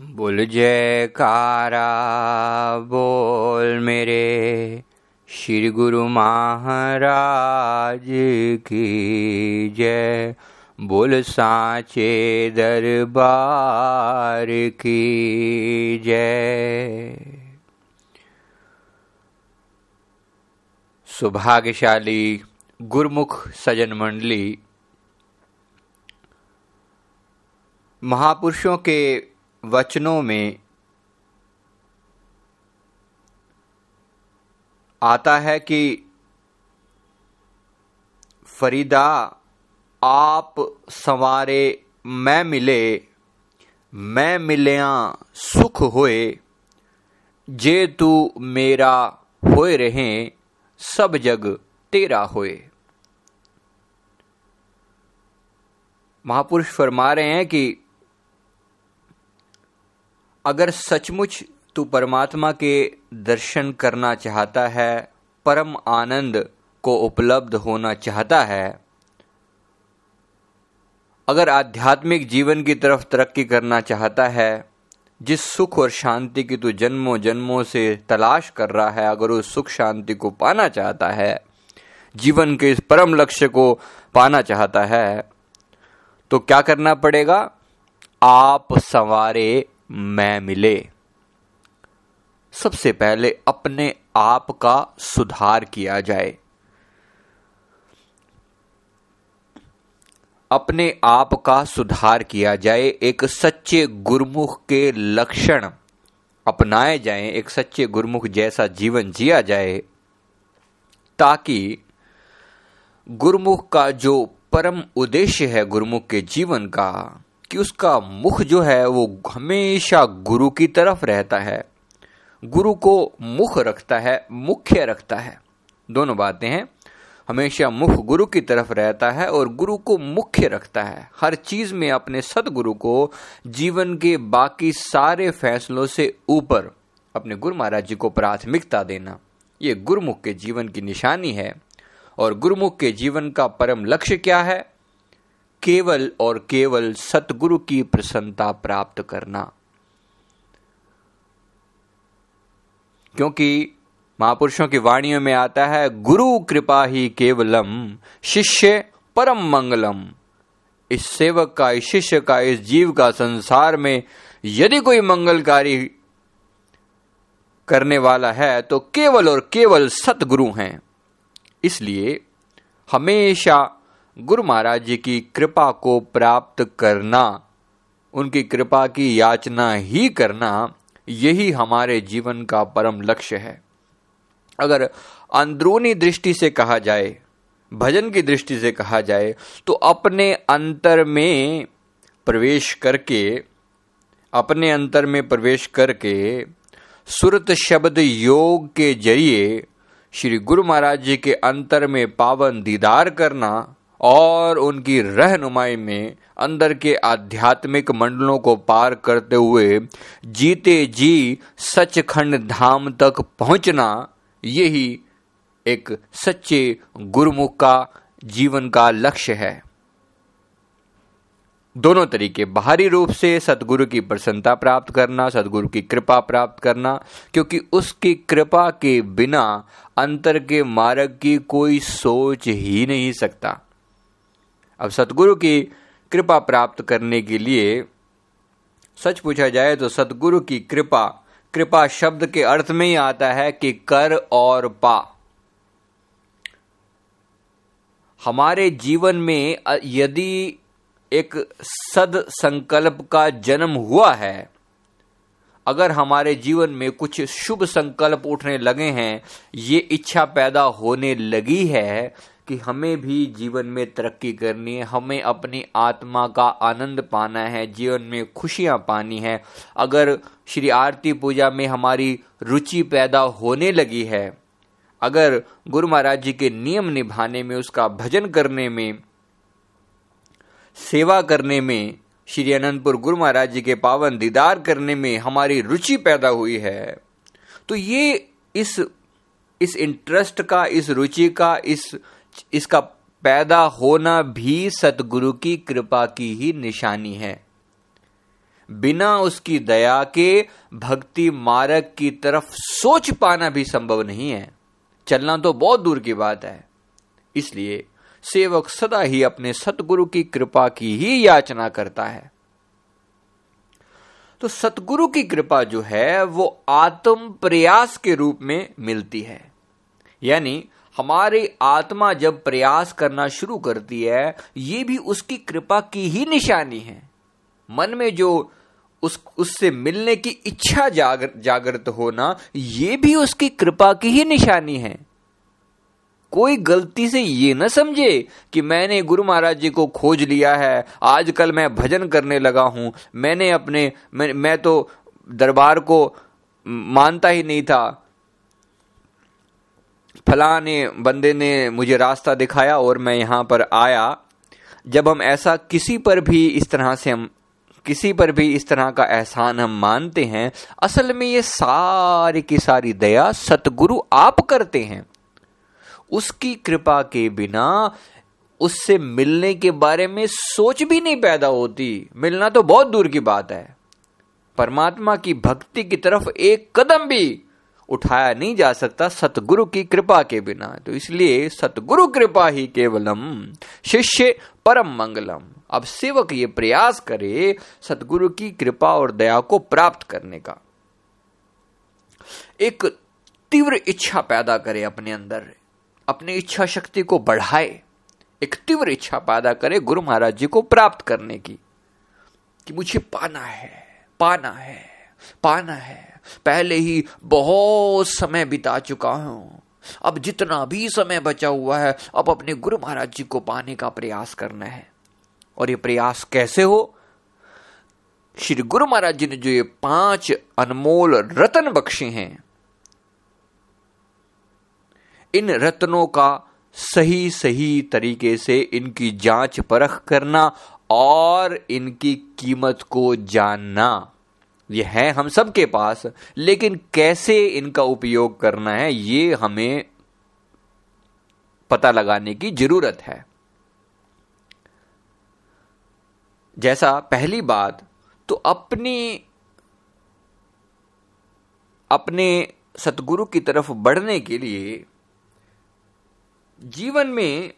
बोल जयकारा, बोल मेरे श्री गुरु महाराज की जय। बोल साचे दरबार की जय। सुभाग्यशाली गुरमुख सजन मंडली, महापुरुषों के वचनों में आता है कि फरीदा, आप संवारे, मैं मिले, मैं मिलिया सुख होए, जे तू मेरा होए रहे, सब जग तेरा होए। महापुरुष फरमा रहे हैं कि अगर सचमुच तू परमात्मा के दर्शन करना चाहता है, परम आनंद को उपलब्ध होना चाहता है, अगर आध्यात्मिक जीवन की तरफ़ तरक्की करना चाहता है, जिस सुख और शांति की तू जन्मों जन्मों से तलाश कर रहा है, अगर उस सुख शांति को पाना चाहता है, जीवन के इस परम लक्ष्य को पाना चाहता है तो क्या करना पड़ेगा? आप सवारे मैं मिले। सबसे पहले अपने आप का सुधार किया जाए। अपने आप का सुधार किया जाए, एक सच्चे गुरमुख के लक्षण अपनाए जाएँ, एक सच्चे गुरमुख जैसा जीवन जिया जाए, ताकि गुरमुख का जो परम उद्देश्य है, गुरमुख के जीवन का कि उसका मुख जो है वो हमेशा गुरु की तरफ़ रहता है। गुरु को मुख रखता है, मुख्य रखता है। दोनों बातें हैं। हमेशा मुख गुरु की तरफ़ रहता है और गुरु को मुख्य रखता है। हर चीज़ में अपने सदगुरु को जीवन के बाकी सारे फैसलों से ऊपर अपने गुरु महाराज जी को प्राथमिकता देना, ये गुरुमुख के जीवन की निशानी है। और गुरुमुख के जीवन का परम लक्ष्य क्या है? केवल और केवल सतगुरु की प्रसन्नता प्राप्त करना। क्योंकि महापुरुषों की वाणियों में आता है, गुरु कृपा ही केवलम, शिष्य परम मंगलम। इस सेवक का, इस शिष्य का, इस जीव का संसार में यदि कोई मंगलकारी करने वाला है तो केवल और केवल सतगुरु हैं। इसलिए हमेशा गुरु महाराज जी की कृपा को प्राप्त करना, उनकी कृपा की याचना ही करना, यही हमारे जीवन का परम लक्ष्य है। अगर अंदरूनी दृष्टि से कहा जाए, भजन की दृष्टि से कहा जाए तो अपने अंतर में प्रवेश करके, अपने अंतर में प्रवेश करके, सुरत शब्द योग के ज़रिए श्री गुरु महाराज जी के अंतर में पावन दीदार करना और उनकी रहनुमाई में अंदर के आध्यात्मिक मंडलों को पार करते हुए जीते जी सचखंड धाम तक पहुँचना यही एक सच्चे गुरुमुख का जीवन का लक्ष्य है। दोनों तरीके, बाहरी रूप से सदगुरु की प्रसन्नता प्राप्त करना सदगुरु की कृपा प्राप्त करना, क्योंकि उसकी कृपा के बिना अंतर के मार्ग की कोई सोच ही नहीं सकता। अब सतगुरु की कृपा प्राप्त करने के लिए सच पूछा जाए तो सतगुरु की कृपा कृपा शब्द के अर्थ में ही आता है कि कर और पा। हमारे जीवन में यदि एक सद संकल्प का जन्म हुआ है, अगर हमारे जीवन में कुछ शुभ संकल्प उठने लगे हैं, ये इच्छा पैदा होने लगी है कि हमें भी जीवन में तरक्की करनी है, हमें अपनी आत्मा का आनंद पाना है, जीवन में खुशियाँ पानी है। अगर श्री आरती पूजा में हमारी रुचि पैदा होने लगी है, अगर गुरु महाराज जी के नियम निभाने में, उसका भजन करने में, सेवा करने में, श्री अनंतपुर गुरु महाराज जी के पावन दीदार करने में हमारी रुचि पैदा हुई है तो ये इस इस इंटरेस्ट का, इस रुचि का, इस इसका पैदा होना भी सतगुरु की कृपा की ही निशानी है। बिना उसकी दया के भक्ति मार्ग की तरफ़ सोच पाना भी संभव नहीं है। चलना तो बहुत दूर की बात है। इसलिए सेवक सदा ही अपने सतगुरु की कृपा की ही याचना करता है। तो सतगुरु की कृपा जो है, वो आत्म प्रयास के रूप में मिलती है। यानी हमारी आत्मा जब प्रयास करना शुरू करती है ये भी उसकी कृपा की ही निशानी है। मन में जो उस उससे मिलने की इच्छा जागर, जागृत होना ये भी उसकी कृपा की ही निशानी है। कोई गलती से ये न समझे कि मैंने गुरु महाराज जी को खोज लिया है आजकल मैं भजन करने लगा हूँ मैंने अपने मैं, मैं तो दरबार को मानता ही नहीं था। फलाने बंदे ने मुझे रास्ता दिखाया और मैं यहाँ पर आया। जब हम ऐसा किसी पर भी इस तरह से हम, किसी पर भी इस तरह का एहसान हम मानते हैं, असल में ये सारी की सारी दया सतगुरु आप करते हैं। उसकी कृपा के बिना उससे मिलने के बारे में सोच भी नहीं पैदा होती। मिलना तो बहुत दूर की बात है। परमात्मा की भक्ति की तरफ़ एक कदम भी उठाया नहीं जा सकता सतगुरु की कृपा के बिना। तो इसलिए सतगुरु कृपा ही केवलम शिष्य परम मंगलम। अब सेवक ये प्रयास करे सतगुरु की कृपा और दया को प्राप्त करने का। एक तीव्र इच्छा पैदा करे अपने अंदर, अपनी इच्छा शक्ति को बढ़ाए। एक तीव्र इच्छा पैदा करे गुरु महाराज जी को प्राप्त करने की कि मुझे पाना है पाना है। पाना है। पहले ही बहुत समय बिता चुका हूँ। अब जितना भी समय बचा हुआ है, अब अपने गुरु महाराज जी को पाने का प्रयास करना है। और ये प्रयास कैसे हो? श्री गुरु महाराज जी ने जो ये पाँच अनमोल रतन बख्शे हैं, इन रत्नों का सही सही तरीके से इनकी जाँच परख करना और इनकी कीमत को जानना। यह है हम सबके पास, लेकिन कैसे इनका उपयोग करना है, ये हमें पता लगाने की ज़रूरत है। जैसा पहली बात तो अपनी, अपने सतगुरु की तरफ़ बढ़ने के लिए जीवन में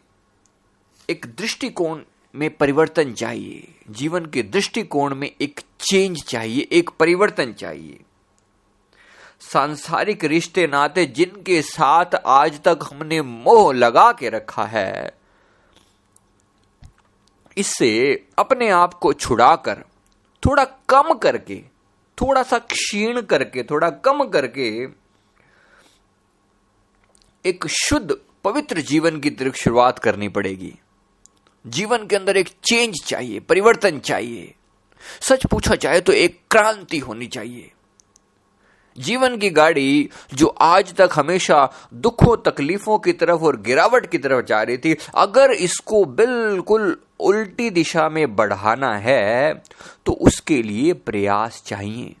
एक दृष्टिकोण में परिवर्तन चाहिए। जीवन के दृष्टिकोण में एक चेंज चाहिए, एक परिवर्तन चाहिए। सांसारिक रिश्ते नाते जिनके साथ आज तक हमने मोह लगा के रखा है इससे अपने आप को छुड़ाकर, थोड़ा कम करके, थोड़ा सा क्षीण करके, थोड़ा कम करके, एक शुद्ध, पवित्र जीवन की तरफ़ शुरुआत करनी पड़ेगी। जीवन के अंदर एक चेंज चाहिए, परिवर्तन चाहिए। सच पूछा जाए तो एक क्रांति होनी चाहिए। जीवन की गाड़ी जो आज तक हमेशा दुखों, तकलीफों की तरफ़ और गिरावट की तरफ़ जा रही थी, अगर इसको बिल्कुल उल्टी दिशा में बढ़ाना है तो उसके लिए प्रयास चाहिए।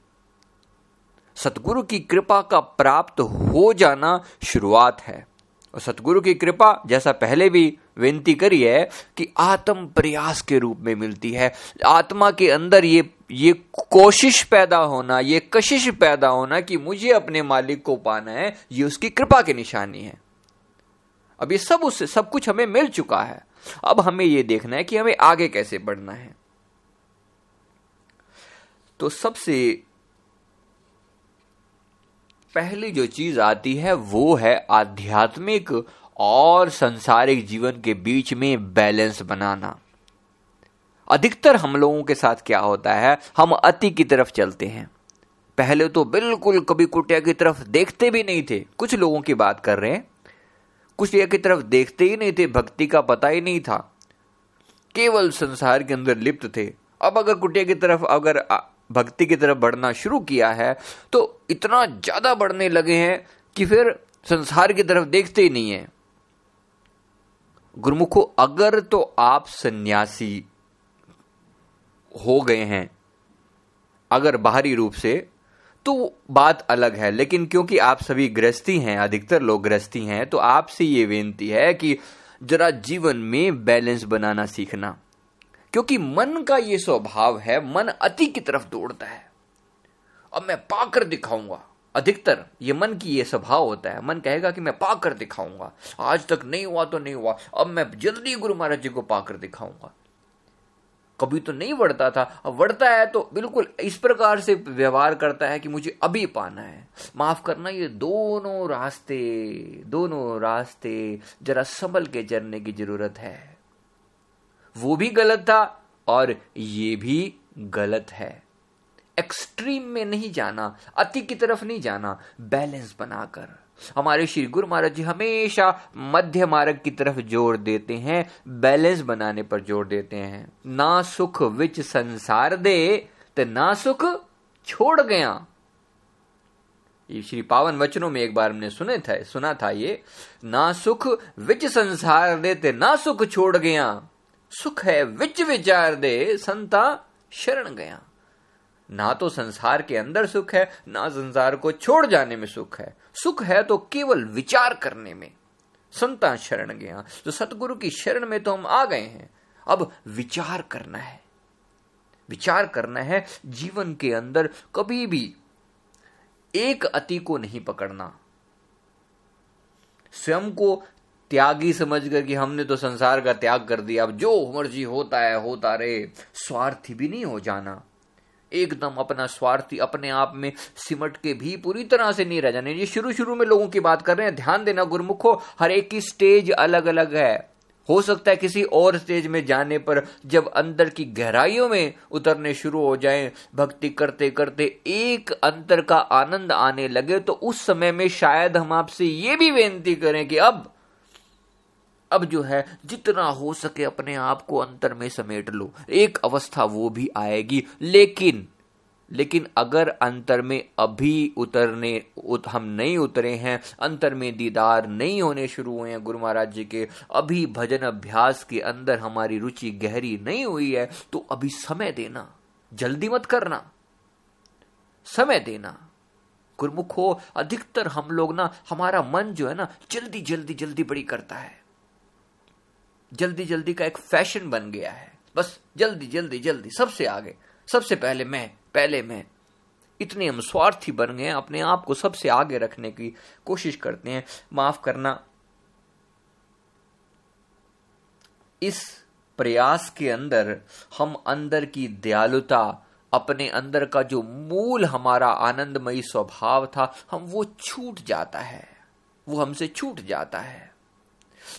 सतगुरु की कृपा का प्राप्त हो जाना शुरुआत है। और सतगुरु की कृपा, जैसा पहले भी विनती करी है कि आत्म प्रयास के रूप में मिलती है। आत्मा के अंदर ये ये कोशिश पैदा होना, ये कशिश पैदा होना कि मुझे अपने मालिक को पाना है, ये उसकी कृपा की निशानी है। अब ये सब उससे, सब कुछ हमें मिल चुका है। अब हमें ये देखना है कि हमें आगे कैसे बढ़ना है। तो सबसे पहली जो चीज़ आती है, वो है आध्यात्मिक और संसारिक जीवन के बीच में बैलेंस बनाना। अधिकतर हम लोगों के साथ क्या होता है, हम अति की तरफ़ चलते हैं। पहले तो बिल्कुल कभी कुटिया की तरफ़ देखते भी नहीं थे। कुछ लोगों की बात कर रहे हैं, कुटिया की तरफ़ देखते ही नहीं थे, भक्ति का पता ही नहीं था। केवल संसार के अंदर लिप्त थे। अब अगर कुटिया की तरफ़, अगर भक्ति की तरफ़ बढ़ना शुरू किया है तो इतना ज़्यादा बढ़ने लगे हैं कि फिर संसार की तरफ़ देखते ही नहीं है। गुरुमुखो, अगर तो आप सन्यासी हो गए हैं, अगर बाहरी रूप से तो बात अलग है। लेकिन क्योंकि आप सभी गृहस्थी हैं, अधिकतर लोग गृहस्थी हैं तो आपसे ये बेनती है कि जरा जीवन में बैलेंस बनाना सीखना। क्योंकि मन का यह स्वभाव है, मन अति की तरफ़ दौड़ता है। अब मैं पाकर दिखाऊँगा। अधिकतर ये मन की ये स्वभाव होता है। मन कहेगा कि मैं पाकर दिखाऊँगा। आज तक नहीं हुआ तो नहीं हुआ। अब मैं जल्दी गुरु महाराज जी को पाकर दिखाऊँगा। कभी तो नहीं बढ़ता था। अब बढ़ता है तो बिल्कुल इस प्रकार से व्यवहार करता है कि मुझे अभी पाना है। माफ़ करना, ये दोनों रास्ते दोनों रास्ते जरा संभल के चलने की ज़रूरत है। वो भी गलत था और ये भी गलत है। एक्सट्रीम में नहीं जाना, अति की तरफ़ नहीं जाना बैलेंस बनाकर। हमारे श्री गुरु महाराज जी हमेशा मध्य मार्ग की तरफ़ ज़ोर देते हैं बैलेंस बनाने पर ज़ोर देते हैं। ना सुख विच संसार दे तो ना सुख छोड़ गया। ये श्री पावन वचनों में एक बार हमने सुने था, सुना था ये, ना सुख विच संसार दे, ते ना सुख छोड़ गया। सुख है विच विचार दे, संता शरण गया। ना तो संसार के अंदर सुख है, ना संसार को छोड़ जाने में सुख है। सुख है तो केवल विचार करने में। संता शरण गया। तो सतगुरु की शरण में तो हम आ गए हैं। अब विचार करना है। विचार करना है जीवन के अंदर कभी भी एक अति को नहीं पकड़ना। स्वयं को त्यागी समझ कर कि हमने तो संसार का त्याग कर दिया। अब जो मर्ज़ी होता है, होता रहे। स्वार्थी भी नहीं हो जाना। एकदम अपना स्वार्थी अपने आप में सिमट के भी पूरी तरह से नहीं रह जाने। ये शुरू शुरू में लोगों की बात कर रहे हैं। ध्यान देना गुरमुखो, हर एक की स्टेज अलग अलग है। हो सकता है किसी और स्टेज में जाने पर जब अंदर की गहराइयों में उतरने शुरू हो जाए, भक्ति करते करते एक अंतर का आनंद आने लगे तो उस समय में शायद हम आपसे ये भी बेनती करें कि अब अब जो है जितना हो सके अपने आप को अंतर में समेट लो। एक अवस्था वो भी आएगी लेकिन लेकिन अगर अंतर में अभी उतरने उत, हम नहीं उतरे हैं अंतर में दीदार नहीं होने शुरू हुए हैं गुरु महाराज जी के अभी भजन अभ्यास के अंदर हमारी रुचि गहरी नहीं हुई है तो अभी समय देना। जल्दी मत करना। समय देना। गुरमुख हो अधिकतर हम लोग ना हमारा मन जो है ना जल्दी जल्दी जल्दी बड़ी करता है। जल्दी जल्दी का एक फ़ैशन बन गया है। बस जल्दी जल्दी जल्दी, सबसे आगे, सबसे पहले मैं पहले मैं। इतने हम स्वार्थी बन गए अपने आप को सबसे आगे रखने की कोशिश करते हैं। माफ़ करना। इस प्रयास के अंदर हम अंदर की दयालुता, अपने अंदर का जो मूल हमारा आनंदमयी स्वभाव था, हम वो छूट जाता है। वो हमसे छूट जाता है।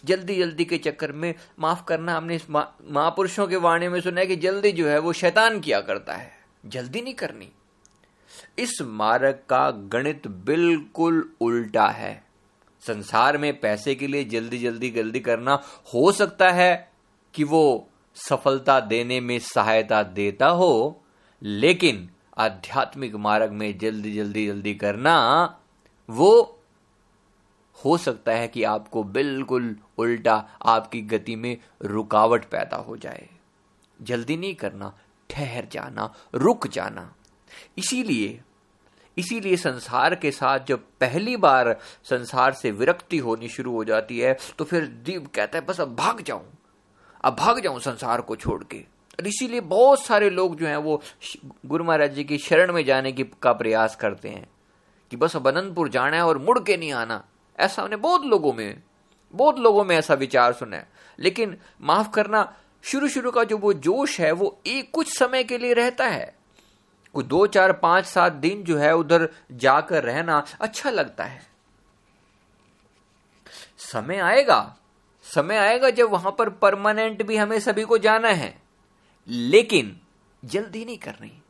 जल्दी जल्दी के चक्कर में माफ़ करना हमने इस महापुरुषों के वाणी में सुना है कि जल्दी जो है वो शैतान किया करता है। जल्दी नहीं करनी। इस मार्ग का गणित बिल्कुल उल्टा है। संसार में पैसे के लिए जल्दी जल्दी जल्दी करना हो सकता है कि वो सफलता देने में सहायता देता हो, लेकिन आध्यात्मिक मार्ग में जल्दी जल्दी जल्दी करना वो हो सकता है कि आपको बिल्कुल उल्टा आपकी गति में रुकावट पैदा हो जाए। जल्दी नहीं करना, ठहर जाना, रुक जाना। इसीलिए इसीलिए संसार के साथ जब पहली बार संसार से विरक्ति होनी शुरू हो जाती है तो फिर दीप कहता है, बस अब भाग जाऊँ। अब भाग जाऊँ संसार को छोड़ के। और इसीलिए बहुत सारे लोग जो हैं, वो गुरु महाराज जी की शरण में जाने की, का प्रयास करते हैं कि बस अब अनंतपुर जाना है और मुड़ के नहीं आना। ऐसा हमने बहुत लोगों में, बहुत लोगों में ऐसा विचार सुना है। लेकिन माफ़ करना शुरू शुरू का जो वो जोश है, वो एक कुछ समय के लिए रहता है। कुछ दो, चार, पाँच, सात दिन जो है उधर जाकर रहना अच्छा लगता है। समय आएगा समय आएगा जब वहाँ पर परमानेंट भी हमें सभी को जाना है। लेकिन जल्दी नहीं करनी।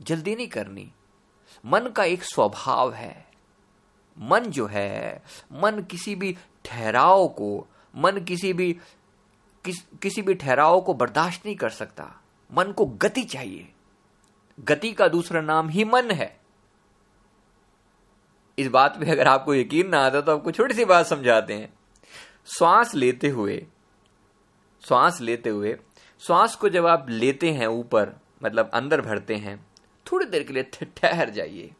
जल्दी नहीं करनी। मन का एक स्वभाव है। मन जो है मन किसी भी ठहराव को मन किसी भी किस, किसी भी ठहराव को बर्दाश्त नहीं कर सकता। मन को गति चाहिए। गति का दूसरा नाम ही मन है। इस बात पे अगर आपको यकीन ना आता तो आपको छोटी सी बात समझाते हैं। श्वास लेते हुए श्वास लेते हुए श्वास को जब आप लेते हैं ऊपर मतलब अंदर भरते हैं थोड़ी देर के लिए ठहर जाइए।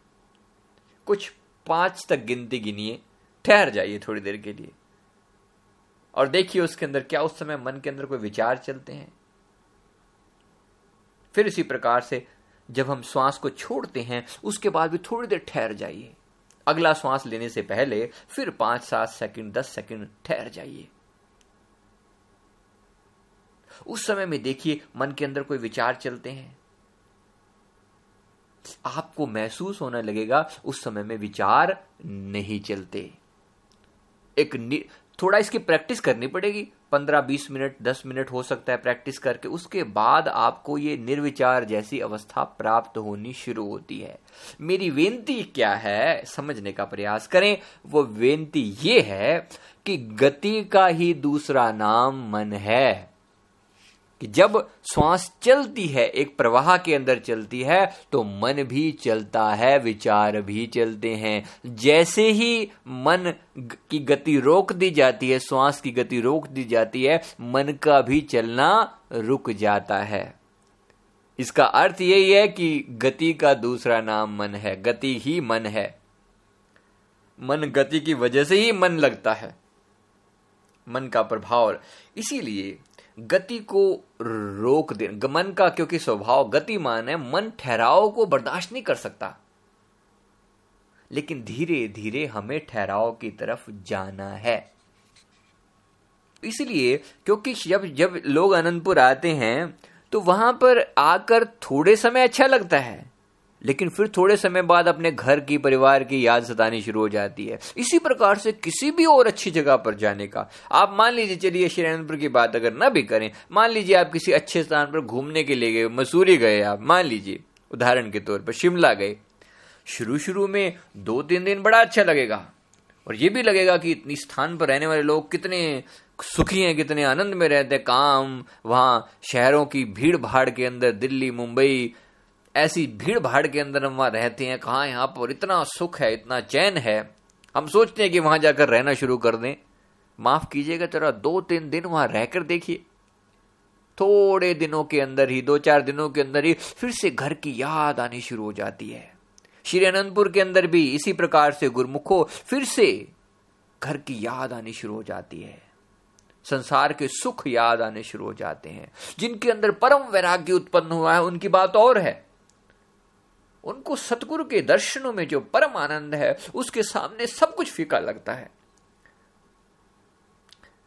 कुछ पाँच तक गिनती गिनिए, ठहर जाइए थोड़ी देर के लिए। और देखिए उसके अंदर क्या उस समय मन के अंदर कोई विचार चलते हैं। फिर इसी प्रकार से जब हम श्वास को छोड़ते हैं, उसके बाद भी थोड़ी देर ठहर जाइए। अगला श्वास लेने से पहले फिर पाँच, सात सेकंड, दस सेकंड ठहर जाइए। उस समय में देखिए मन के अंदर कोई विचार चलते हैं। आपको महसूस होने लगेगा, उस समय में विचार नहीं चलते। एक थोड़ा इसकी प्रैक्टिस करनी पड़ेगी। पंद्रह, बीस मिनट, दस मिनट हो सकता है प्रैक्टिस करके। उसके बाद आपको ये निर्विचार जैसी अवस्था प्राप्त होनी शुरू होती है। मेरी बेनती क्या है, समझने का प्रयास करें। वो बेनती ये है कि गति का ही दूसरा नाम मन है। कि जब श्वास चलती है, एक प्रवाह के अंदर चलती है तो मन भी चलता है, विचार भी चलते हैं। जैसे ही मन की गति रोक दी जाती है, श्वास की गति रोक दी जाती है, मन का भी चलना रुक जाता है। इसका अर्थ यही है कि गति का दूसरा नाम मन है, गति ही मन है। मन गति की वजह से ही मन लगता है, मन का प्रभाव। इसीलिए गति को रोक दे, मन का क्योंकि स्वभाव गतिमान है, मन ठहराव को बर्दाश्त नहीं कर सकता। लेकिन धीरे धीरे हमें ठहराव की तरफ़ जाना है। इसलिए क्योंकि जब जब लोग अनंतपुर आते हैं तो वहाँ पर आकर थोड़े समय अच्छा लगता है। लेकिन फिर थोड़े समय बाद अपने घर की, परिवार की याद सतानी शुरू हो जाती है। इसी प्रकार से किसी भी और अच्छी जगह पर जाने का। आप मान लीजिए, चलिए श्रीनंदपुर की बात अगर ना भी करें, मान लीजिए आप किसी अच्छे स्थान पर घूमने के लिए गए, मसूरी गए आप, मान लीजिए, उदाहरण के तौर पर शिमला गए। शुरू शुरू में दो तीन दिन बड़ा अच्छा लगेगा। और ये भी लगेगा कि इतनी स्थान पर रहने वाले लोग कितने सुखी हैं, कितने आनंद में रहते हैं। काम, वहाँ शहरों की भीड़ भाड़ के अंदर, दिल्ली, मुंबई ऐसी भीड़ भाड़ के अंदर हम वहाँ रहते हैं, कहा यहाँ पर इतना सुख है, इतना चैन है, हम सोचते हैं कि वहाँ जाकर रहना शुरू कर दें। माफ़ कीजिएगा, जरा दो तीन दिन वहाँ रहकर देखिए। थोड़े दिनों के अंदर ही दो चार दिनों के अंदर ही फिर से घर की याद आनी शुरू हो जाती है। श्री अनंतपुर के अंदर भी इसी प्रकार से गुरमुखो फिर से घर की याद आनी शुरू हो जाती है। संसार के सुख याद आने शुरू हो जाते हैं। जिनके अंदर परम वैराग्य उत्पन्न हुआ है, उनकी बात और है। उनको सतगुरु के दर्शनों में जो परम आनंद है, उसके सामने सब कुछ फीका लगता है।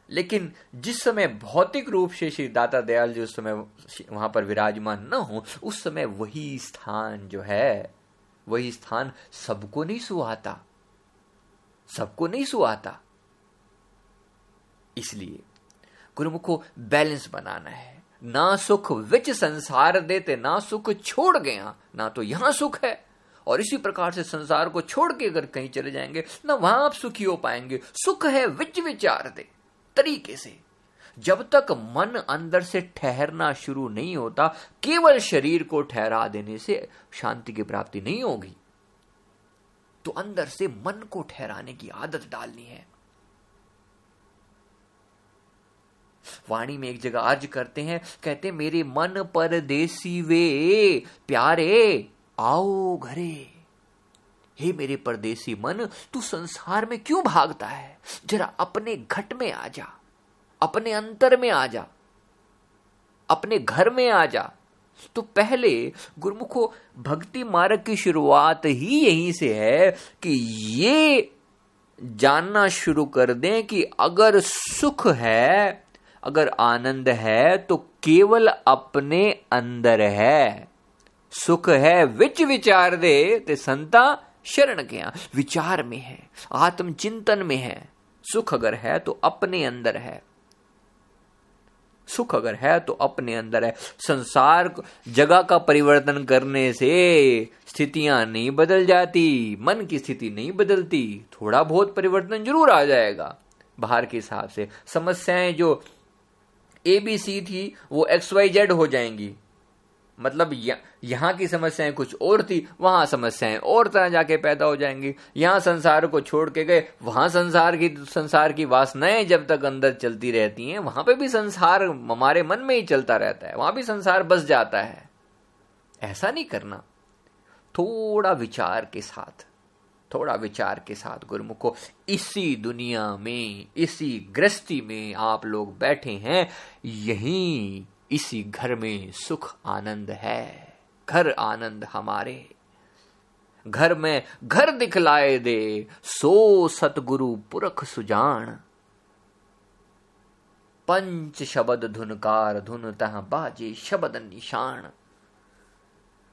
लेकिन जिस समय भौतिक रूप से श्री दाता दयाल जी उस समय वहाँ पर विराजमान न हो, उस समय वही स्थान जो है, वही स्थान सबको नहीं सुहाता। सबको नहीं सुहाता। इसलिए गुरुमुखो, बैलेंस बनाना है। ना सुख विच संसार देते, ना सुख छोड़ गया ना तो यहाँ सुख है। और इसी प्रकार से संसार को छोड़ के अगर कहीं चले जाएँगे, ना वहाँ आप सुखी हो पाएँगे। सुख है विच विचार दे, तरीके से। जब तक मन अंदर से ठहरना शुरू नहीं होता, केवल शरीर को ठहरा देने से शांति की प्राप्ति नहीं होगी। तो अंदर से मन को ठहराने की आदत डालनी है। वाणी में एक जगह अर्ज़ करते हैं, कहते मेरे मन पर देसी वे, प्यारे, आओ घरे। हे मेरे परदेसी मन, तू संसार में क्यों भागता है? जरा अपने घट में आ जा, अपने अंतर में आ जा, अपने घर में आ जा। तो पहले गुरुमुखो, भक्ति मार्ग की शुरुआत ही यहीं से है कि ये जानना शुरू कर दें कि अगर सुख है अगर आनंद है तो केवल अपने अंदर है। सुख है, विच विचार दे, ते संता शरण गया विचार में है आत्म चिंतन में है। सुख अगर है तो अपने अंदर है। सुख अगर है तो अपने अंदर है। संसार जगह का परिवर्तन करने से स्थितियाँ नहीं बदल जाती, मन की स्थिति नहीं बदलती। थोड़ा बहुत परिवर्तन ज़रूर आ जाएगा। बाहर के हिसाब से, समस्याएँ जो ए बी सी थी, वो एक्स वाई जेड हो जाएँगी। मतलब यहाँ की समस्याएँ कुछ और थी, वहाँ समस्याएँ और तरह जाके पैदा हो जाएँगी। यहाँ संसार को छोड़ के गए, वहाँ संसार की संसार की वासनाएँ जब तक अंदर चलती रहती हैं, वहाँ पे भी संसार हमारे मन में ही चलता रहता है, वहाँ भी संसार बस जाता है। ऐसा नहीं करना। थोड़ा विचार के साथ। थोड़ा विचार के साथ गुरुमुखो, इसी दुनिया में, इसी गृहस्थी में आप लोग बैठे हैं, यही इसी घर में सुख आनंद है। घर आनंद हमारे। घर में घर दिखलाए दे, सो सतगुरु पुरख सुजान। पंच शब्द धुनकार धुन तह बाजे शब्द निशान।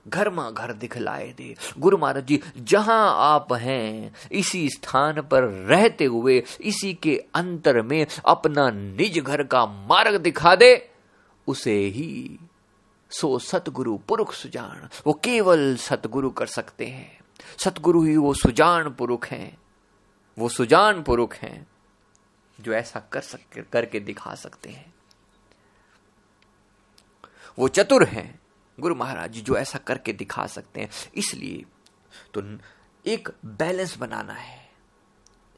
घर माँ घर दिखलाए दे। गुरु महाराज जी, जहाँ आप हैं, इसी स्थान पर रहते हुए, इसी के अंतर में अपना निज घर का मार्ग दिखा दे, उसे ही सो सतगुरु पुरुष सुजान वो केवल सतगुरु कर सकते हैं। सतगुरु ही वो सुजान पुरुष हैं। वो सुजान पुरुष हैं जो ऐसा कर सक, करके दिखा सकते हैं। वो चतुर हैं। गुरु महाराज जी जो ऐसा करके दिखा सकते हैं। इसलिए तो एक बैलेंस बनाना है,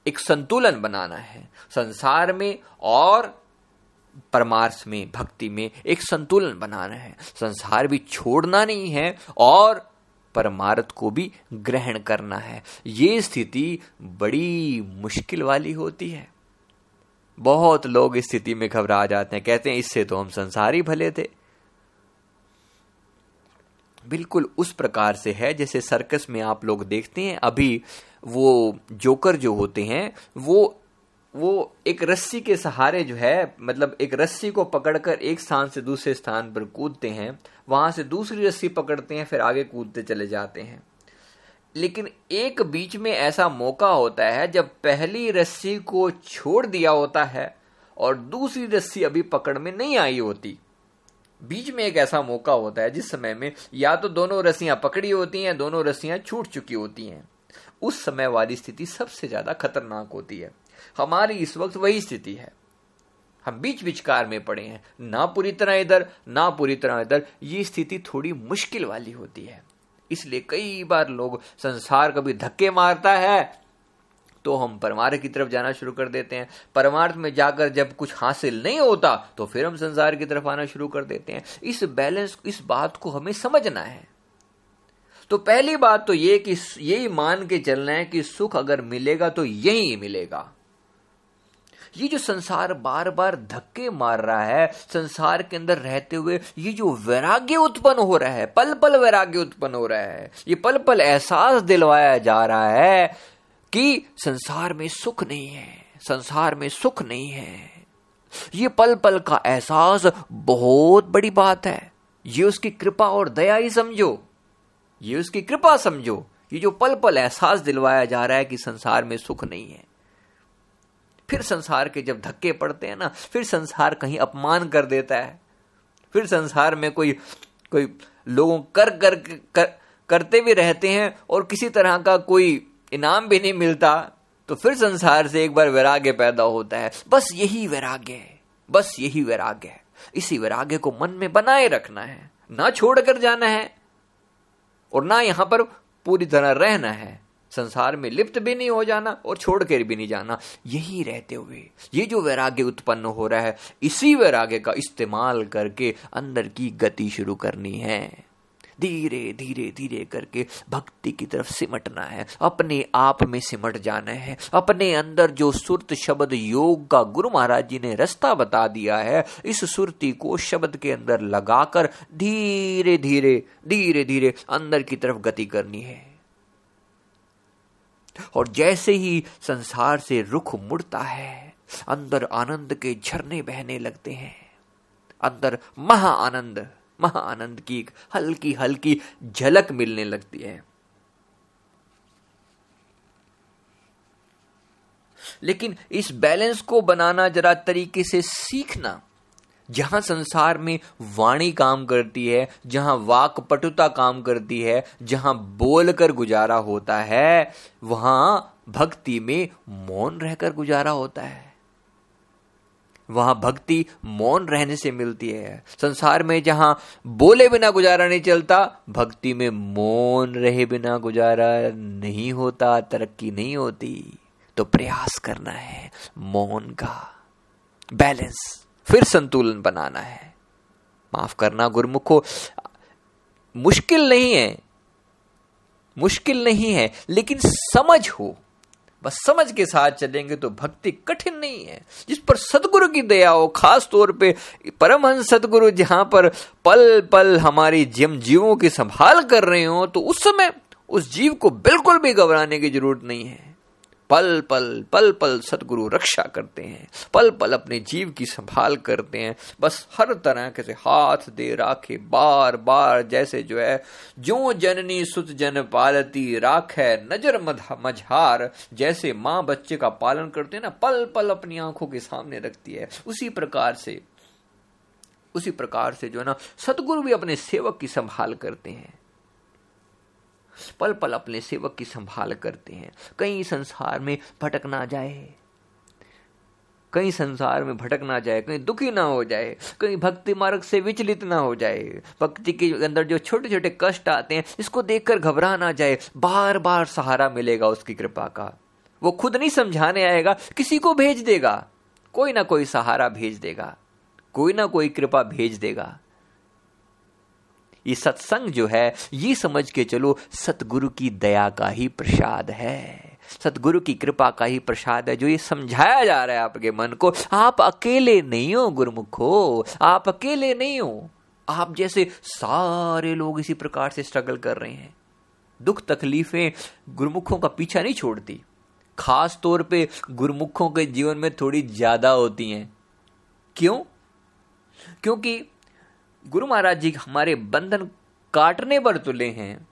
एक संतुलन बनाना है। संसार में और परमार्थ में, भक्ति में एक संतुलन बनाना है। संसार भी छोड़ना नहीं है और परमार्थ को भी ग्रहण करना है। ये स्थिति बड़ी मुश्किल वाली होती है। बहुत लोग इस स्थिति में घबरा जाते हैं, कहते हैं, इससे तो हम संसारी भले थे। बिल्कुल उस प्रकार से है जैसे सर्कस में आप लोग देखते हैं, अभी वो जोकर जो होते हैं, वो वो एक रस्सी के सहारे जो है मतलब एक रस्सी को पकड़कर एक स्थान से दूसरे स्थान पर कूदते हैं, वहाँ से दूसरी रस्सी पकड़ते हैं, फिर आगे कूदते चले जाते हैं। लेकिन एक बीच में ऐसा मौका होता है, जब पहली रस्सी को छोड़ दिया होता है और दूसरी रस्सी अभी पकड़ में नहीं आई होती। बीच में एक ऐसा मौका होता है जिस समय में या तो दोनों रस्सियाँ पकड़ी होती हैं, दोनों रस्सियाँ छूट चुकी होती हैं। उस समय वाली स्थिति सबसे ज़्यादा खतरनाक होती है। हमारी इस वक्त वही स्थिति है। हम बीच विचकार में पड़े हैं। ना पूरी तरह इधर, ना पूरी तरह इधर। ये स्थिति थोड़ी मुश्किल वाली होती है। इसलिए कई बार लोग संसार कभी धक्के मारता है तो हम परमार्थ की तरफ़ जाना शुरू कर देते हैं। परमार्थ में जाकर जब कुछ हासिल नहीं होता तो फिर हम संसार की तरफ़ आना शुरू कर देते हैं। इस बैलेंस, इस बात को हमें समझना है। तो पहली बात तो ये कि यही मान के चलना है कि सुख अगर मिलेगा तो यही मिलेगा। ये जो संसार बार बार धक्के मार रहा है, संसार के अंदर रहते हुए ये जो वैराग्य उत्पन्न हो रहा है पल पल वैराग्य उत्पन्न हो रहा है, ये पल पल एहसास दिलवाया जा रहा है कि संसार में सुख नहीं है संसार में सुख नहीं है। ये पल पल का एहसास बहुत बड़ी बात है। ये उसकी कृपा और दया ही समझो। ये उसकी कृपा समझो। ये जो पल पल एहसास दिलवाया जा रहा है कि संसार में सुख नहीं है। फिर संसार के जब धक्के पड़ते हैं ना फिर संसार कहीं अपमान कर देता है। फिर संसार में कोई कोई लोगों कर कर, कर करते भी रहते हैं और किसी तरह का कोई इनाम भी नहीं मिलता तो फिर संसार से एक बार वैराग्य पैदा होता है। बस यही वैराग्य है, बस यही वैराग्य है। इसी वैराग्य को मन में बनाए रखना है, ना छोड़कर जाना है, और ना यहाँ पर पूरी तरह रहना है। संसार में लिप्त भी नहीं हो जाना और छोड़कर भी नहीं जाना। यही रहते हुए, ये जो वैराग्य उत्पन्न हो रहा है, इसी वैराग्य का इस्तेमाल करके अंदर की गति शुरू करनी है। धीरे धीरे धीरे करके भक्ति की तरफ़ सिमटना है। अपने आप में सिमट जाना है। अपने अंदर जो सुरत शब्द योग का गुरु महाराज जी ने रास्ता बता दिया है, इस सुरती को शब्द के अंदर लगाकर धीरे धीरे धीरे धीरे अंदर की तरफ़ गति करनी है। और जैसे ही संसार से रुख मुड़ता है, अंदर आनंद के झरने बहने लगते हैं। अंदर महा आनंद महाआनंद की एक हल्की हल्की झलक मिलने लगती है। लेकिन इस बैलेंस को बनाना, जरा तरीके से सीखना, जहाँ संसार में वाणी काम करती है, जहाँ वाक पटुता काम करती है, जहाँ बोलकर गुजारा होता है, वहाँ भक्ति में मौन रहकर गुजारा होता है। वहाँ भक्ति मौन रहने से मिलती है। संसार में जहाँ बोले बिना गुजारा नहीं चलता, भक्ति में मौन रहे बिना गुजारा नहीं होता, तरक्की नहीं होती। तो प्रयास करना है मौन का। बैलेंस, फिर संतुलन बनाना है। माफ़ करना गुरमुखो, मुश्किल नहीं है। मुश्किल नहीं है, लेकिन समझ हो। बस समझ के साथ चलेंगे तो भक्ति कठिन नहीं है। जिस पर सदगुरु की दया हो, खास तौर पे परमहंस सदगुरु जहाँ पर पल पल हमारी जिम जीवों की संभाल कर रहे हो तो उस समय उस जीव को बिल्कुल भी घबराने की ज़रूरत नहीं है। पल पल पल पल सदगुरु रक्षा करते हैं, पल पल अपने जीव की संभाल करते हैं। बस हर तरह के हाथ दे, राखे, बार बार जैसे जो है, जो जननी सुत जन पालती राख है नज़र मझार, जैसे माँ बच्चे का पालन करते हैं ना, पल पल अपनी आँखों के सामने रखती है। उसी प्रकार से, उसी प्रकार से जो है ना सतगुरु भी अपने सेवक की संभाल करते हैं। पल पल अपने सेवक की संभाल करते हैं। कहीं संसार में भटक ना जाए। कहीं संसार में भटक ना जाए, कहीं दुखी ना हो जाए, कहीं भक्ति मार्ग से विचलित ना हो जाए। भक्ति के अंदर जो छोटे छोटे कष्ट आते हैं, इसको देखकर घबरा ना जाए। बार बार सहारा मिलेगा उसकी कृपा का। वो खुद नहीं समझाने आएगा, किसी को भेज देगा। कोई ना कोई सहारा भेज देगा। कोई ना कोई कृपा भेज देगा। ये सत्संग जो है, ये समझ के चलो, सतगुरु की दया का ही प्रसाद है। सतगुरु की कृपा का ही प्रसाद है, जो ये समझाया जा रहा है आपके मन को। आप अकेले नहीं हो, गुरुमुखो आप अकेले नहीं हो। आप जैसे सारे लोग इसी प्रकार से स्ट्रगल कर रहे हैं। दुख तकलीफें गुरुमुखों का पीछा नहीं छोड़ती। खास तौर पे गुरुमुखों के जीवन में थोड़ी ज़्यादा होती हैं। क्यों? क्योंकि गुरु महाराज जी हमारे बंधन काटने पर तुले हैं।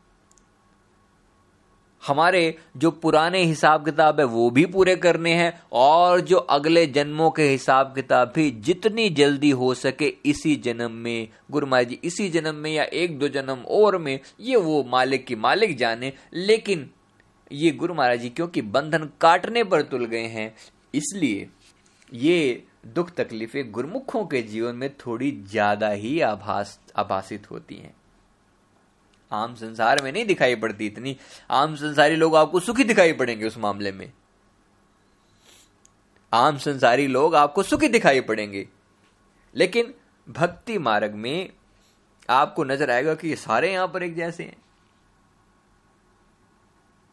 हमारे जो पुराने हिसाब किताब है, वो भी पूरे करने हैं और जो अगले जन्मों के हिसाब किताब भी जितनी जल्दी हो सके इसी जन्म में, गुरु महाराज जी, इसी जन्म में या एक दो जन्म और में, ये वो मालिक की मालिक जाने। लेकिन ये गुरु महाराज जी, क्योंकि बंधन काटने पर तुल गए हैं, इसलिए ये दुख तकलीफें गुरमुखों के जीवन में थोड़ी ज़्यादा ही आभास, आभासित होती हैं। आम संसार में नहीं दिखाई पड़ती इतनी। आम संसारी लोग आपको सुखी दिखाई पड़ेंगे उस मामले में। आम संसारी लोग आपको सुखी दिखाई पड़ेंगे। लेकिन भक्ति मार्ग में आपको नज़र आएगा कि सारे यहाँ पर एक जैसे हैं।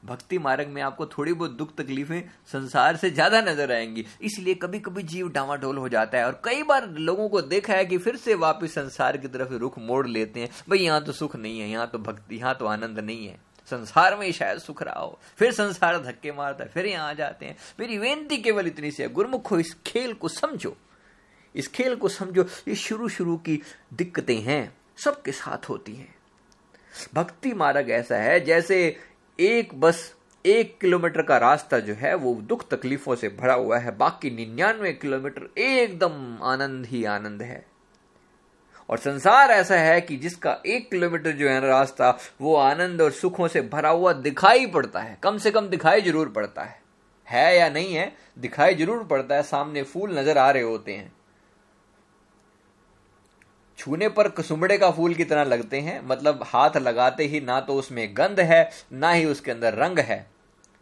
भक्ति मार्ग में आपको थोड़ी बहुत दुख तकलीफें संसार से ज़्यादा नज़र आएँगी। इसलिए कभी कभी जीव डामाडोल हो जाता है और कई बार लोगों को देखा है कि फिर से वापस संसार की तरफ़ रुख मोड़ लेते हैं। भाई, यहाँ तो सुख नहीं है, यहाँ तो भक्ति, यहाँ तो आनंद नहीं है। संसार में शायद सुख रहा हो। फिर संसार धक्के मारता है, फिर यहाँ आ जाते हैं। मेरी बेनती केवल इतनी सी है, गुरमुख, इस खेल को समझो। इस खेल को समझो, ये शुरू शुरू की दिक्कतें हैं, सबके साथ होती हैं। भक्ति मार्ग ऐसा है, जैसे एक बस एक किलोमीटर का रास्ता जो है वो दुख तकलीफों से भरा हुआ है। बाकी निन्यानवे किलोमीटर एकदम आनंद ही आनंद है। और संसार ऐसा है कि जिसका एक किलोमीटर जो है ना रास्ता, वो आनंद और सुखों से भरा हुआ दिखाई पड़ता है। कम से कम दिखाई ज़रूर पड़ता है। है या नहीं है? दिखाई ज़रूर पड़ता है। सामने फूल नज़र आ रहे होते हैं। छूने पर कसुमड़े का फूल की तरह लगते हैं। मतलब हाथ लगाते ही ना तो उसमें गंध है, ना ही उसके अंदर रंग है।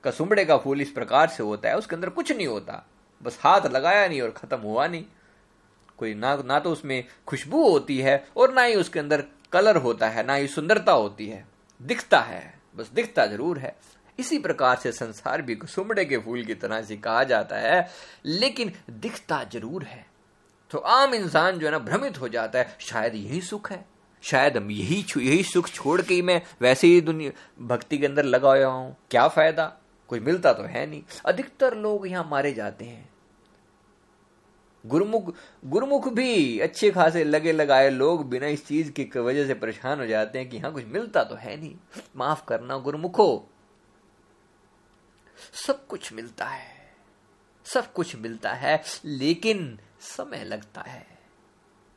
कसुमड़े का फूल इस प्रकार से होता है, उसके अंदर कुछ नहीं होता। बस हाथ लगाया नहीं और खत्म हुआ नहीं। कोई ना ना तो उसमें खुशबू होती है और ना ही उसके अंदर कलर होता है, ना ही सुंदरता होती है। दिखता है, बस दिखता ज़रूर है। इसी प्रकार से संसार भी कुसुमड़े के फूल की तरह से कहा जाता है, लेकिन दिखता ज़रूर है। तो आम इंसान जो है ना भ्रमित हो जाता है, शायद यही सुख है। शायद हम यही यही सुख छोड़ के ही मैं वैसे ही दुनिया, भक्ति के अंदर लगा हुआ हूँ। क्या फ़ायदा? कोई मिलता तो है नहीं। अधिकतर लोग यहाँ मारे जाते हैं। गुरुमुख गुरुमुख भी अच्छे खासे लगे लगाए लोग बिना इस चीज़ की वजह से परेशान हो जाते हैं कि हाँ कुछ मिलता तो है नहीं। माफ़ करना गुरुमुखो। सब कुछ मिलता है। सब कुछ मिलता है, लेकिन समय लगता है।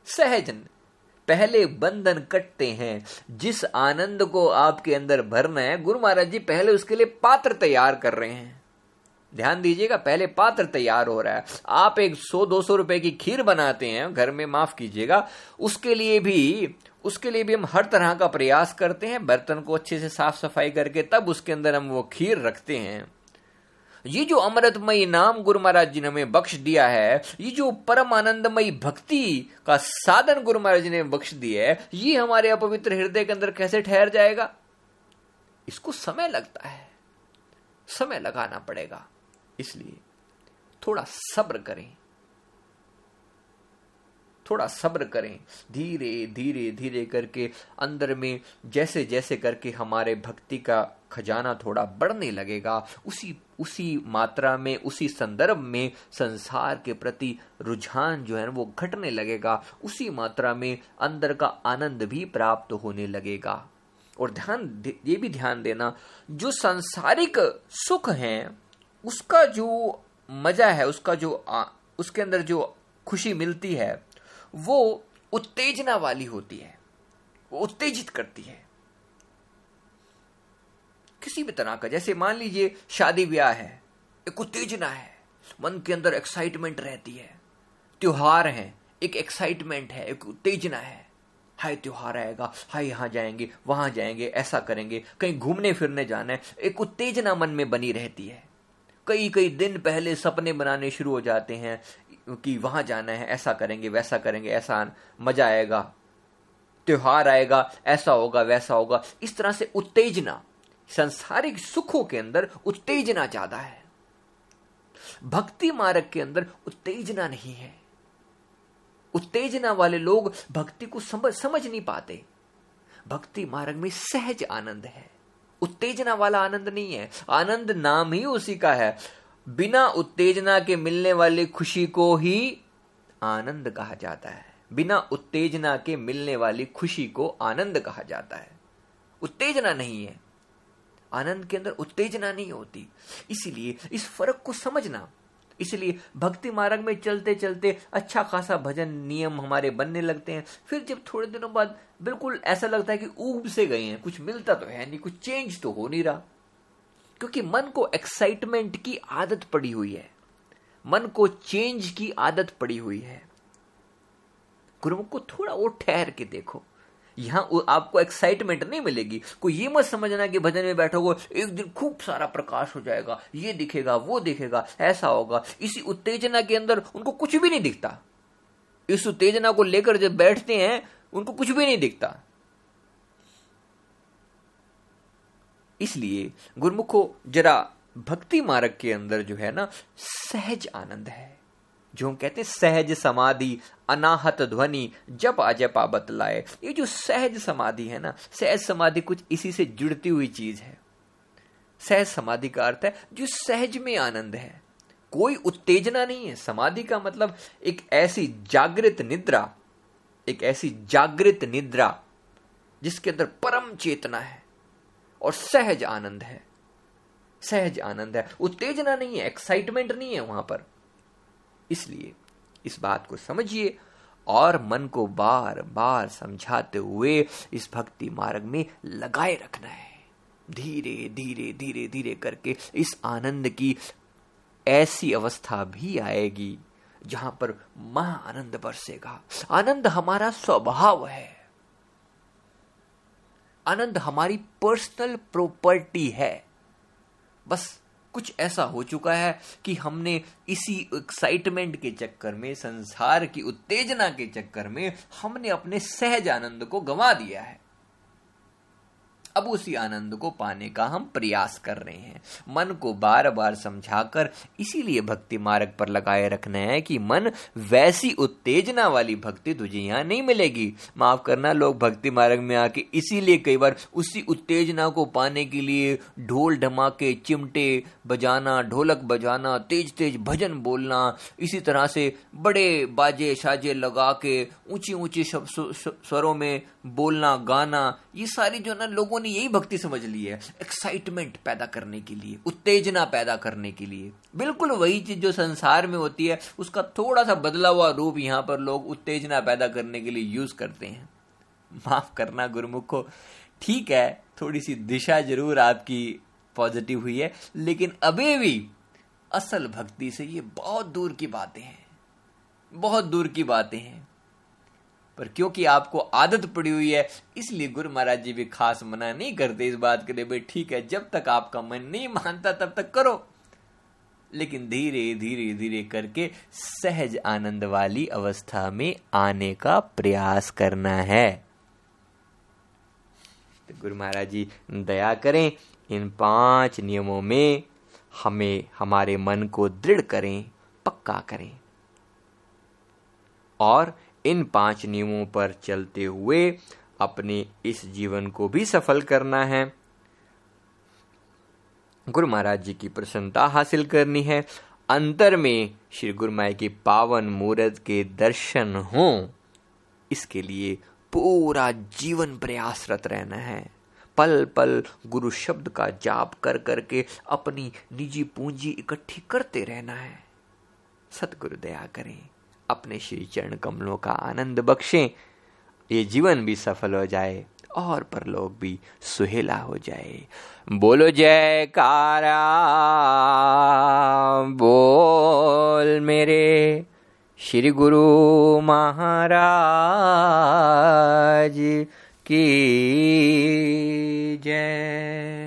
सहजन पहले बंधन कटते हैं। जिस आनंद को आपके अंदर भरना है, गुरु महाराज जी पहले उसके लिए पात्र तैयार कर रहे हैं। ध्यान दीजिएगा, पहले पात्र तैयार हो रहा है। आप एक सौ, दो सौ रुपए की खीर बनाते हैं, घर में माफ़ कीजिएगा, उसके लिए भी, उसके लिए भी हम हर तरह का प्रयास करते हैं। बर्तन को अच्छे से साफ़ सफ़ाई करके तब उसके अंदर हम वो खीर रखते हैं। ये जो अमृतमय नाम गुरु महाराज जी ने हमें बख्श दिया है, ये जो परम आनंदमयी भक्ति का साधन गुरु महाराज जी ने बख्श दिया है, ये हमारे अपवित्र हृदय के अंदर कैसे ठहर जाएगा? इसको समय लगता है। समय लगाना पड़ेगा। इसलिए थोड़ा सब्र करें। थोड़ा सब्र करें। धीरे धीरे धीरे करके अंदर में जैसे जैसे करके हमारे भक्ति का खजाना थोड़ा बढ़ने लगेगा उसी उसी मात्रा में उसी संदर्भ में संसार के प्रति रुझान जो है वो घटने लगेगा उसी मात्रा में अंदर का आनंद भी प्राप्त होने लगेगा। और ध्यान ये भी ध्यान देना जो सांसारिक सुख है उसका जो मज़ा है उसका जो आ, उसके अंदर जो खुशी मिलती है वो उत्तेजना वाली होती है। वो उत्तेजित करती है। किसी भी तरह का, जैसे मान लीजिए शादी ब्याह है, एक उत्तेजना है, मन के अंदर एक्साइटमेंट रहती है, त्योहार है, एक एक्साइटमेंट है, एक उत्तेजना है। हाय, त्योहार आएगा, हाय, यहाँ जाएँगे, वहाँ जाएँगे, ऐसा करेंगे, कहीं घूमने फिरने जाना है, एक उत्तेजना मन में बनी रहती है। कई कई दिन पहले सपने बनाने शुरू हो जाते हैं कि वहाँ जाना है, ऐसा करेंगे, वैसा करेंगे, ऐसा मज़ा आएगा, त्योहार आएगा, ऐसा होगा, वैसा होगा। इस तरह से उत्तेजना, संसारिक सुखों के अंदर उत्तेजना ज़्यादा है। भक्ति मार्ग के अंदर उत्तेजना नहीं है। उत्तेजना वाले लोग भक्ति को समझ समझ नहीं पाते। भक्ति मार्ग में सहज आनंद है। उत्तेजना वाला आनंद नहीं है। आनंद नाम ही उसी का है। बिना उत्तेजना के मिलने वाली खुशी को ही आनंद कहा जाता है। बिना उत्तेजना के मिलने वाली खुशी को आनंद कहा जाता है। उत्तेजना नहीं है। आनंद के अंदर उत्तेजना नहीं होती। इसीलिए इस फ़र्क को समझना। इसलिए भक्ति मार्ग में चलते चलते अच्छा खासा भजन नियम हमारे बनने लगते हैं। फिर जब थोड़े दिनों बाद बिल्कुल ऐसा लगता है कि ऊब से गए हैं। कुछ मिलता तो है नहीं, कुछ चेंज तो हो नहीं रहा। क्योंकि मन को एक्साइटमेंट की आदत पड़ी हुई है। मन को चेंज की आदत पड़ी हुई है। गुरुमुख को थोड़ा और ठहर के देखो। यहाँ आपको एक्साइटमेंट नहीं मिलेगी। कोई ये मत समझना कि भजन में बैठोगे, एक दिन खूब सारा प्रकाश हो जाएगा, ये दिखेगा, वो दिखेगा, ऐसा होगा। इसी उत्तेजना के अंदर उनको कुछ भी नहीं दिखता। इस उत्तेजना को लेकर जब बैठते हैं, उनको कुछ भी नहीं दिखता। इसलिए गुरुमुखो, जरा भक्ति मार्ग के अंदर जो है ना, सहज आनंद है। जो हम कहते हैं, सहज समाधि, अनाहत ध्वनि जब अजपा बतलाए ये जो सहज समाधि है ना, सहज समाधि कुछ इसी से जुड़ती हुई चीज़ है। सहज समाधि का अर्थ है, जो सहज में आनंद है। कोई उत्तेजना नहीं है। समाधि का मतलब एक ऐसी जागृत निद्रा, एक ऐसी जागृत निद्रा, जिसके अंदर परम चेतना है। और सहज आनंद है। सहज आनंद है। उत्तेजना नहीं है एक्साइटमेंट नहीं है वहाँ पर। इसलिए इस बात को समझिए और मन को बार बार समझाते हुए इस भक्ति मार्ग में लगाए रखना है। धीरे धीरे धीरे धीरे करके इस आनंद की ऐसी अवस्था भी आएगी जहाँ पर महा आनंद बरसेगा। आनंद हमारा स्वभाव है। आनंद हमारी पर्सनल प्रॉपर्टी है। बस कुछ ऐसा हो चुका है कि हमने इसी एक्साइटमेंट के चक्कर में, संसार की उत्तेजना के चक्कर में हमने अपने सहज आनंद को गंवा दिया है। अब उसी आनंद को पाने का हम प्रयास कर रहे हैं। मन को बार बार समझाकर इसीलिए भक्ति मार्ग पर लगाए रखना है कि मन वैसी उत्तेजना वाली भक्ति तुझे यहाँ नहीं मिलेगी। माफ़ करना, लोग भक्ति मार्ग में आके इसीलिए कई बार उसी उत्तेजना को पाने के लिए ढोल ढमाके, चिमटे बजाना, ढोलक बजाना तेज तेज भजन बोलना, इसी तरह से बड़े बाजे साजे लगा के ऊँची ऊँची स्वरों में बोलना, गाना, ये सारी जो ना लोगों ने यही भक्ति समझ ली है एक्साइटमेंट पैदा करने के लिए, उत्तेजना पैदा करने के लिए। बिल्कुल वही चीज़ जो संसार में होती है, उसका थोड़ा सा बदला हुआ रूप यहाँ पर लोग उत्तेजना पैदा करने के लिए यूज़ करते हैं। माफ़ करना गुरुमुखो, ठीक है थोड़ी सी दिशा ज़रूर आपकी पॉजिटिव हुई है, लेकिन अभी भी असल भक्ति से ये बहुत दूर की बातें हैं। बहुत दूर की बातें हैं। पर क्योंकि आपको आदत पड़ी हुई है, इसलिए गुरु महाराज जी भी खास मना नहीं करते इस बात के लिए, भाई ठीक है, जब तक आपका मन नहीं मानता, तब तक करो। लेकिन धीरे धीरे धीरे करके सहज आनंद वाली अवस्था में आने का प्रयास करना है। तो गुरु महाराज जी, दया करें, इन पाँच नियमों में हमें, हमारे मन को दृढ़ करें, पक्का करें। और इन पाँच नियमों पर चलते हुए अपने इस जीवन को भी सफल करना है। गुरु महाराज जी की प्रसन्नता हासिल करनी है। अंतर में श्री गुरु माई के पावन मूर्त के दर्शन हो, इसके लिए पूरा जीवन प्रयासरत रहना है। पल पल गुरु शब्द का जाप कर करके अपनी निजी पूंजी इकट्ठी करते रहना है। सतगुरु दया करें। अपने श्री चरण कमलों का आनंद बख्शें। ये जीवन भी सफल हो जाए और परलोक भी सुहेला हो जाए। बोलो जयकारा, बोल मेरे श्री गुरु महाराज की जय।